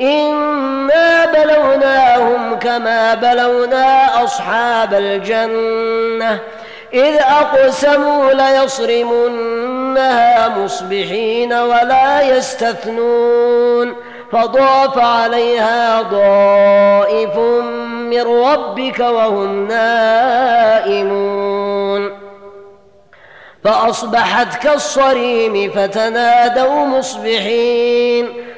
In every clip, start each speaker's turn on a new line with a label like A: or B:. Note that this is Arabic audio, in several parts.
A: انا بلوناهم كما بلونا اصحاب الجنه اذ اقسموا ليصرمنها مصبحين ولا يستثنون فضاف عليها ضائف من ربك وهم نائمون فأصبحت كالصريم فتنادوا مصبحين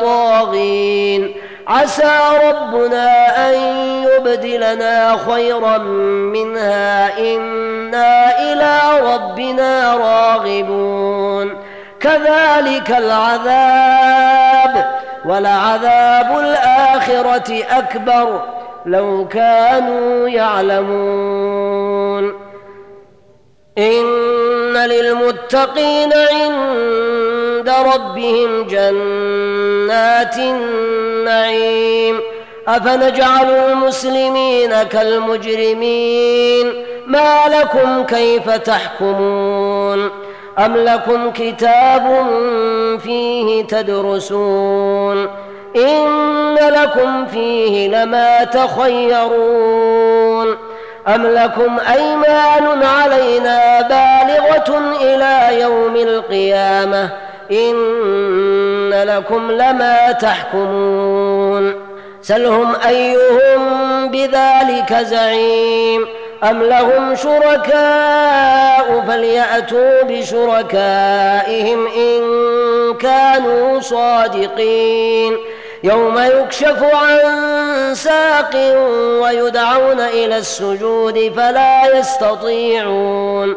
A: طاغين. عسى ربنا أن يبدلنا خيرا منها. إنا إلى ربنا راغبون. كذلك العذاب ولعذاب الآخرة أكبر. لو كانوا يعلمون. إن للمتقين عند ربهم جنات النعيم. أفنجعل المسلمين كالمجرمين؟ ما لكم كيف تحكمون؟ أم لكم كتاب فيه تدرسون؟ إن لكم فيه لما تخيرون. أم لكم أيمان علينا بالغة إلى يوم القيامة؟ إن لكم لما تحكمون سلهم أيهم بذلك زعيم أم لهم شركاء فليأتوا بشركائهم إن كانوا صادقين يوم يكشف عن ساق ويدعون إلى السجود فلا يستطيعون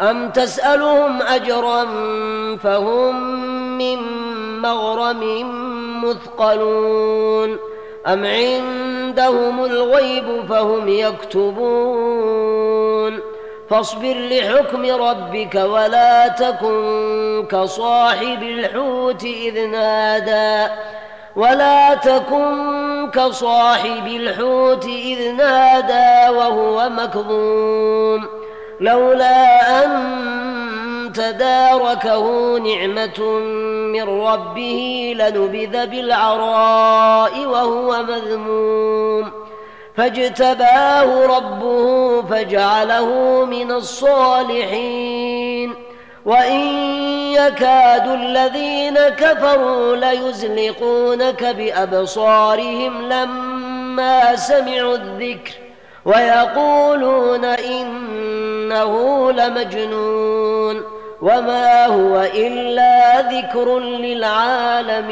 A: أم تسألهم أجرا فهم من مغرم مثقلون أم عندهم الغيب فهم يكتبون فاصبر لحكم ربك ولا تكن كصاحب الحوت إذ نادى ولا تكن كصاحب الحوت إذ نادى وهو مكظوم لولا أن تداركه نعمة من ربه لنبذ بالعراء وهو مذموم. فاجتباه ربه فجعله من الصالحين. وإن يكاد الذين كفروا ليزلقونك بأبصارهم لما سمعوا الذكر ويقولون إنه لمجنون وما هو إلا ذكر للعالمين